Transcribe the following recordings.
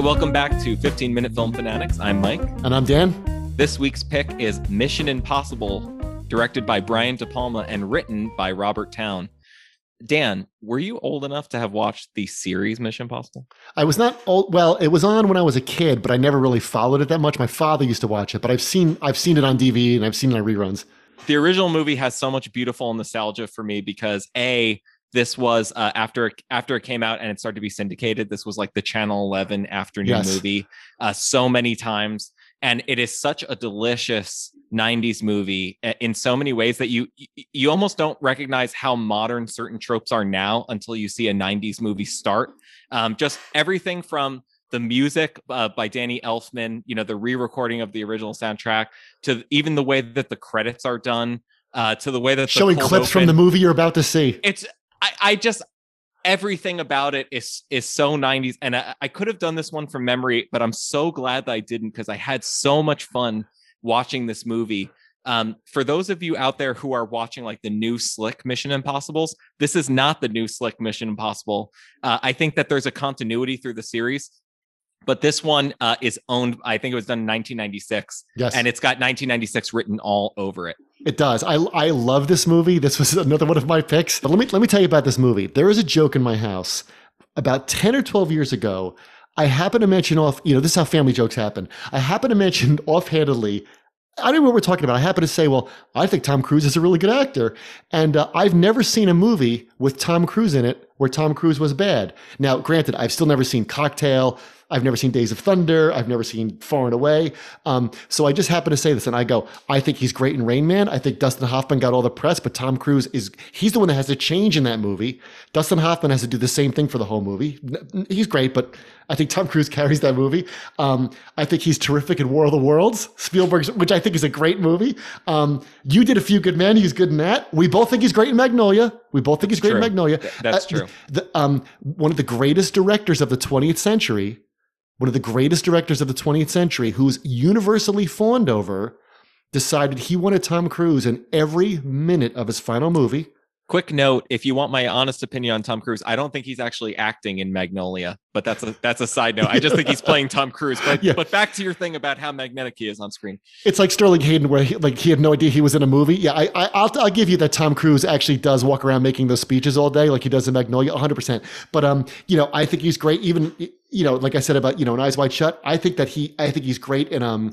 welcome back to 15 Minute Film Fanatics. I'm Mike. And I'm Dan. This week's pick is Mission Impossible, directed by Brian De Palma and written by Robert Towne. Dan, were you old enough to have watched the series Mission Impossible? I was not old. Well, it was on when I was a kid, but I never really followed it that much. My father used to watch it, but I've seen I've seen it on DVD and I've seen it on reruns. The original movie has so much beautiful nostalgia for me because a this was uh, after after it came out and it started to be syndicated. This was like the Channel 11 afternoon yes. movie, uh, so many times, and it is such a delicious 90s movie in so many ways that you you almost don't recognize how modern certain tropes are now until you see a 90s movie start. Um, just everything from the music uh, by Danny Elfman, you know, the re-recording of the original soundtrack, to even the way that the credits are done, uh, to the way that showing clips open, from the movie you're about to see. It's I, I just everything about it is is so 90s and I, I, could have done this one from memory but i'm so glad that i didn't because i had so much fun watching this movie. Um, for those of you out there who are watching like the new slick mission impossibles this is not the new slick mission impossible. Uh, i think that there's a continuity through the series but this one uh, is owned i think it was done in 1996 yes and it's got 1996 written all over it it does. I I love this movie. This was another one of my picks. But let me let me tell you about this movie. There is a joke in my house about 10 or 12 years ago. I happen to mention off, you know, this is how family jokes happen. I happen to mention offhandedly I don't know what we're talking about. I happen to say, well, I think Tom Cruise is a really good actor. And uh, I've never seen a movie with Tom Cruise in it where Tom Cruise was bad. Now, granted, I've still never seen Cocktail, I've never seen Days of Thunder. I've never seen Far and Away. Um, so I just happen to say this, and I go, I think he's great in Rain Man. I think Dustin Hoffman got all the press, but Tom Cruise is he's the one that has to change in that movie. Dustin Hoffman has to do the same thing for the whole movie. He's great, but I think Tom Cruise carries that movie. Um, I think he's terrific in War of the Worlds, Spielberg's, which I think is a great movie. Um, you did a few good men. He's good in that. We both think he's great in Magnolia. We both think he's great true. in Magnolia. That's uh, true. The, um, one of the greatest directors of the 20th century one of the greatest directors of the 20th century, who's universally fawned over, decided he wanted Tom Cruise in every minute of his final movie. Quick note: If you want my honest opinion on Tom Cruise, I don't think he's actually acting in Magnolia, but that's a that's a side note. I just think he's playing Tom Cruise. But yeah. but back to your thing about how magnetic he is on screen. It's like Sterling Hayden, where he, like he had no idea he was in a movie. Yeah, I, I will I'll give you that Tom Cruise actually does walk around making those speeches all day, like he does in Magnolia, 100. percent But um, you know, I think he's great. Even you know, like I said about you know, an Eyes Wide Shut. I think that he, I think he's great in um,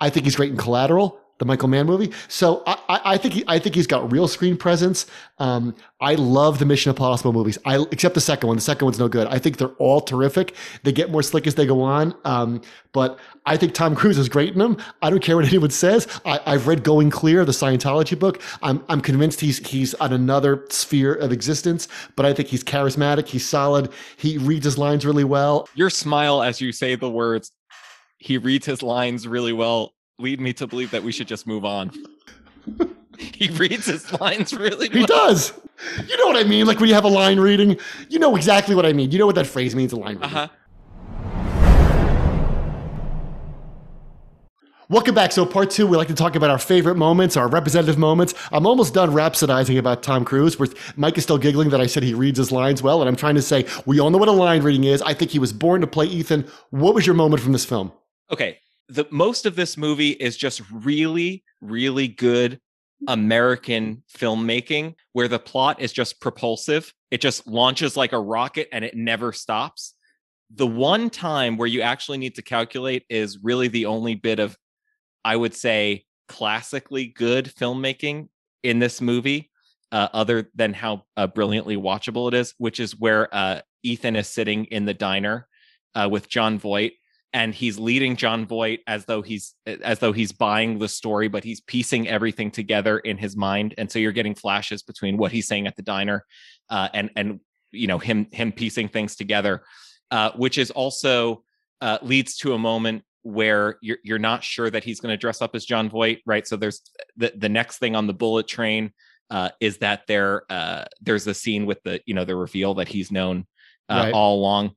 I think he's great in Collateral the Michael Mann movie. So I, I think he, I think he's got real screen presence. Um, I love the Mission Impossible movies. I except the second one. The second one's no good. I think they're all terrific. They get more slick as they go on. Um, but I think Tom Cruise is great in them. I don't care what anyone says. I, have read Going Clear, the Scientology book. I'm I'm convinced he's he's on another sphere of existence. But I think he's charismatic. He's solid. He reads his lines really well. Your smile as you say the words. He reads his lines really well lead me to believe that we should just move on. he reads his lines really well. He does. You know what I mean? Like when you have a line reading, you know exactly what I mean. You know what that phrase means, a line reading. Uh-huh. Welcome back. So, part two, we like to talk about our favorite moments, our representative moments. I'm almost done rhapsodizing about Tom Cruise. Where Mike is still giggling that I said he reads his lines well, and I'm trying to say we all know what a line reading is. I think he was born to play Ethan. What was your moment from this film? Okay, the most of this movie is just really really good American filmmaking where the plot is just propulsive. It just launches like a rocket and it never stops. The one time where you actually need to calculate is really the only bit of, I would say, classically good filmmaking in this movie, uh, other than how uh, brilliantly watchable it is, which is where uh, Ethan is sitting in the diner uh, with Jon Voight and he's leading Jon Voight as though he's as though he's buying the story, but he's piecing everything together in his mind, and so you're getting flashes between what he's saying at the diner, uh, and and you know him him piecing things together, uh, which is also uh, leads to a moment where you're you're not sure that he's going to dress up as Jon Voight, right? So there's the the next thing on the bullet train uh, is that there uh, there's a scene with the you know the reveal that he's known uh, right. all along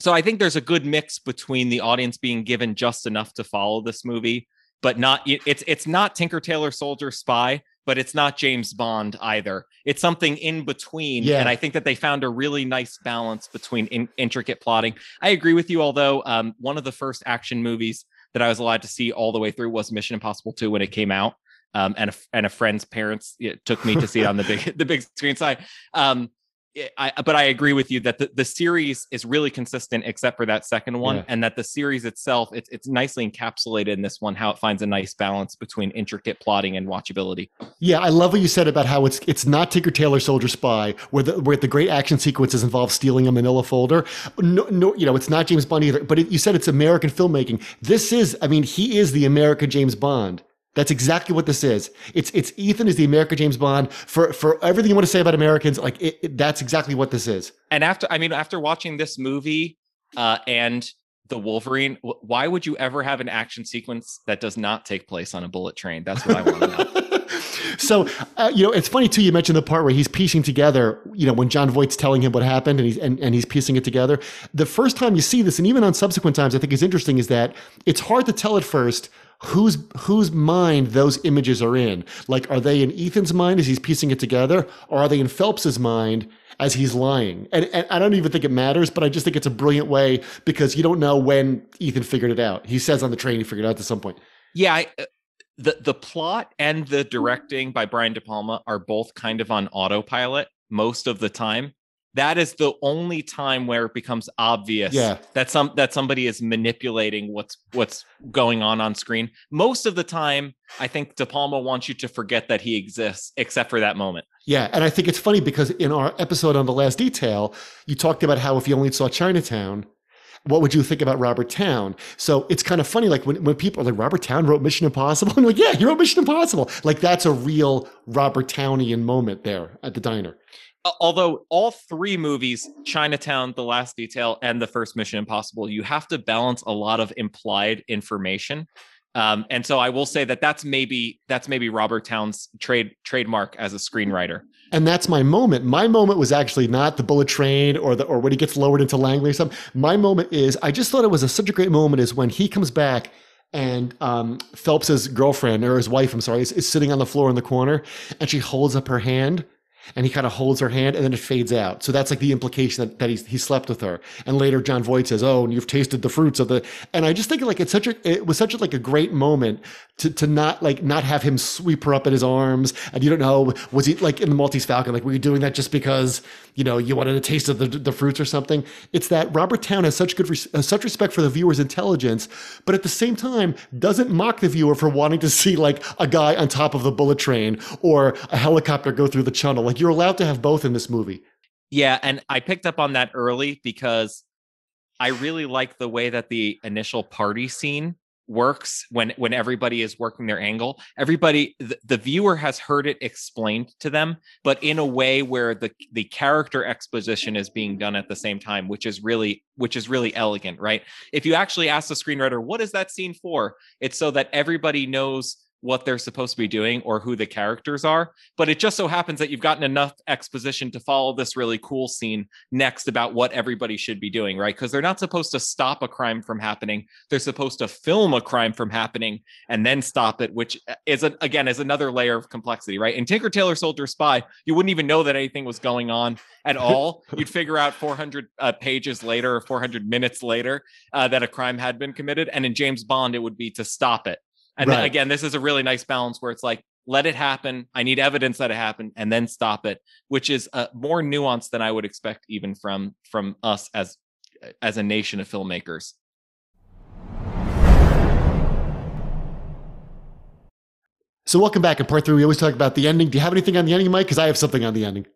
so I think there's a good mix between the audience being given just enough to follow this movie, but not it's it's not Tinker Tailor Soldier Spy, but it's not James Bond either. It's something in between. Yeah. And I think that they found a really nice balance between in- intricate plotting. I agree with you, although um, one of the first action movies that I was allowed to see all the way through was Mission Impossible 2 when it came out. Um, and a, and a friend's parents took me to see it on the big the big screen side. Um, I, but I agree with you that the, the series is really consistent except for that second one, Yeah. and that the series itself it's it's nicely encapsulated in this one how it finds a nice balance between intricate plotting and watchability. Yeah, I love what you said about how it's it's not Tinker Tailor Soldier Spy, where the where the great action sequences involve stealing a Manila folder. No, no, you know, it's not James Bond either. But it, you said it's American filmmaking. This is, I mean, he is the American James Bond. That's exactly what this is. It's it's Ethan is the American James Bond for for everything you want to say about Americans. Like it, it- that's exactly what this is. And after I mean after watching this movie uh, and the Wolverine, why would you ever have an action sequence that does not take place on a bullet train? That's what I want to know. so uh, you know it's funny too you mentioned the part where he's piecing together you know when jon voight's telling him what happened and he's and, and he's piecing it together the first time you see this and even on subsequent times i think is interesting is that it's hard to tell at first whose whose mind those images are in? Like are they in ethan's mind as he's piecing it together or are they in phelps's mind as he's lying? And, and i don't even think it matters but i just think it's a brilliant way because you don't know when ethan figured it out. He says on the train he figured it out at some point. Yeah, I, uh, the the plot and the directing by Brian De Palma are both kind of on autopilot most of the time. That is the only time where it becomes obvious Yeah. that some that somebody is manipulating what's what's going on on screen. Most of the time, I think De Palma wants you to forget that he exists, except for that moment. Yeah, and I think it's funny because in our episode on the last detail, you talked about how if you only saw Chinatown, what would you think about Robert Towne? So it's kind of funny, like when, when people are like, Robert Towne wrote Mission Impossible. I'm like, yeah, he wrote Mission Impossible. Like that's a real Robert Townian moment there at the diner. Al- Although all three movies, Chinatown, The Last Detail, and the first Mission Impossible, you have to balance a lot of implied information. Um, and so I will say that that's maybe that's maybe Robert Towne's trade trademark as a screenwriter. And that's my moment. My moment was actually not the bullet train or the or when he gets lowered into Langley or something. My moment is I just thought it was a, such a great moment is when he comes back and um, Phelps's girlfriend or his wife, I'm sorry, is, is sitting on the floor in the corner and she holds up her hand and he kind of holds her hand and then it fades out. So that's like the implication that, that he's, he slept with her. And later Jon Voight says, Oh, and you've tasted the fruits of the, and I just think like it's such a, it was such a, like a great moment to, to not like, not have him sweep her up in his arms. And you don't know, was he like in the Maltese Falcon? Like, were you doing that just because, you know, you wanted a taste of the, the fruits or something? It's that Robert Towne has such good, has such respect for the viewer's intelligence, but at the same time doesn't mock the viewer for wanting to see like a guy on top of the bullet train or a helicopter go through the channel. Like you're allowed to have both in this movie. Yeah, and I picked up on that early because I really like the way that the initial party scene works when when everybody is working their angle. Everybody the, the viewer has heard it explained to them, but in a way where the the character exposition is being done at the same time, which is really which is really elegant, right? If you actually ask the screenwriter, what is that scene for? It's so that everybody knows what they're supposed to be doing or who the characters are. But it just so happens that you've gotten enough exposition to follow this really cool scene next about what everybody should be doing, right? Because they're not supposed to stop a crime from happening. They're supposed to film a crime from happening and then stop it, which is a, again is another layer of complexity, right? In Tinker Tailor Soldier Spy, you wouldn't even know that anything was going on at all. You'd figure out 400 uh, pages later or 400 minutes later uh, that a crime had been committed. And in James Bond, it would be to stop it. And then Right. again, this is a really nice balance where it's like, let it happen. I need evidence that it happened, and then stop it, which is uh, more nuanced than I would expect even from from us as as a nation of filmmakers. So welcome back. In part three, we always talk about the ending. Do you have anything on the ending, Mike? Because I have something on the ending.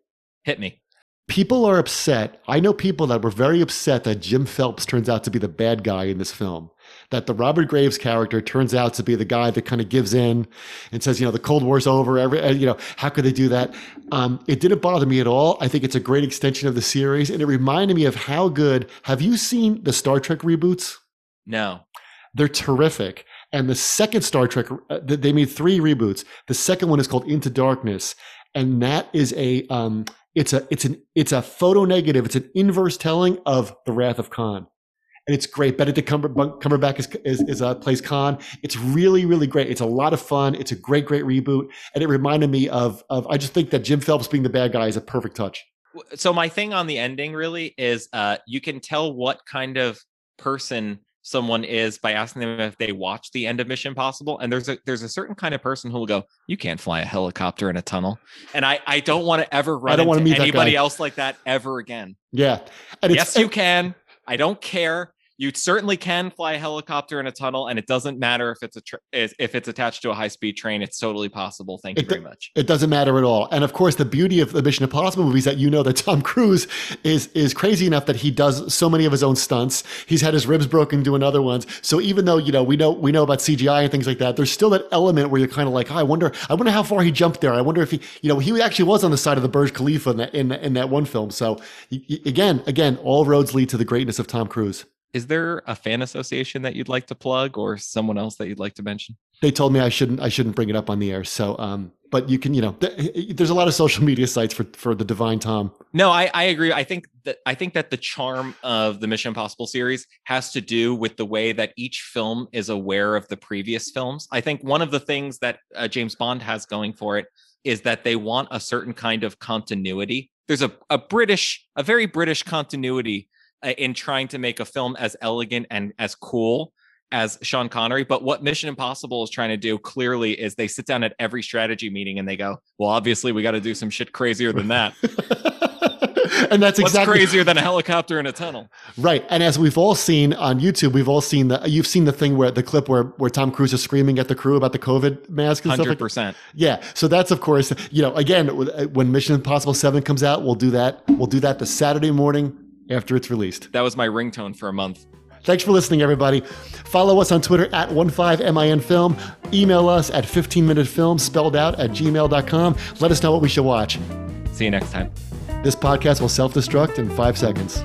Hit me. People are upset. I know people that were very upset that Jim Phelps turns out to be the bad guy in this film. That the Robert Graves character turns out to be the guy that kind of gives in and says, you know, the Cold War's over. Every, uh, you know, how could they do that? Um, it didn't bother me at all. I think it's a great extension of the series, and it reminded me of how good. Have you seen the Star Trek reboots? No. They're terrific. And the second Star Trek, uh, they made three reboots. The second one is called Into Darkness, and that is a um, it's a it's an it's a photo negative. It's an inverse telling of the Wrath of Khan. And it's great. Benedict Cumber- Cumberbatch is, is, is uh, plays Khan. It's really, really great. It's a lot of fun. It's a great, great reboot, and it reminded me of of. I just think that Jim Phelps being the bad guy is a perfect touch. So my thing on the ending really is, uh, you can tell what kind of person someone is by asking them if they watch the end of Mission Impossible. And there's a there's a certain kind of person who will go, "You can't fly a helicopter in a tunnel," and I I don't want to ever run I don't want to meet anybody else like that ever again. Yeah, and yes, you can. I don't care you certainly can fly a helicopter in a tunnel and it doesn't matter if it's a tra- if it's attached to a high speed train it's totally possible. Thank you very much. it doesn't matter at all. And of course the beauty of the mission impossible movies that you know that tom cruise is is crazy enough that he does so many of his own stunts. He's had his ribs broken doing other ones. So even though you know we know we know about cgi and things like that there's still that element where you're kind of like oh, i wonder i wonder how far he jumped there. I wonder if he you know he actually was on the side of the burj khalifa in that in, in that one film. So again again all roads lead to the greatness of tom cruise is there a fan association that you'd like to plug or someone else that you'd like to mention? They told me i shouldn't i shouldn't bring it up on the air. So um but you can you know th- there's a lot of social media sites for for the divine tom. No i i agree. I think that i think that the charm of the mission impossible series has to do with the way that each film is aware of the previous films. I think one of the things that uh, james bond has going for it is that they want a certain kind of continuity. There's a, a british a very british continuity in trying to make a film as elegant and as cool as Sean Connery. But what Mission Impossible is trying to do clearly is they sit down at every strategy meeting and they go, well, obviously we got to do some shit crazier than that. and that's What's exactly crazier than a helicopter in a tunnel. Right. And as we've all seen on YouTube, we've all seen the you've seen the thing where the clip where where Tom Cruise is screaming at the crew about the COVID mask and 100%. stuff. Like yeah. So that's of course, you know, again, uh, when Mission Impossible 7 comes out, we'll do that. We'll do that the Saturday morning after it's released. That was my ringtone for a month. Thanks for listening, everybody. Follow us on Twitter at 15minfilm. Email us at 15minutefilm, spelled out at gmail.com. Let us know what we should watch. See you next time. This podcast will self destruct in five seconds.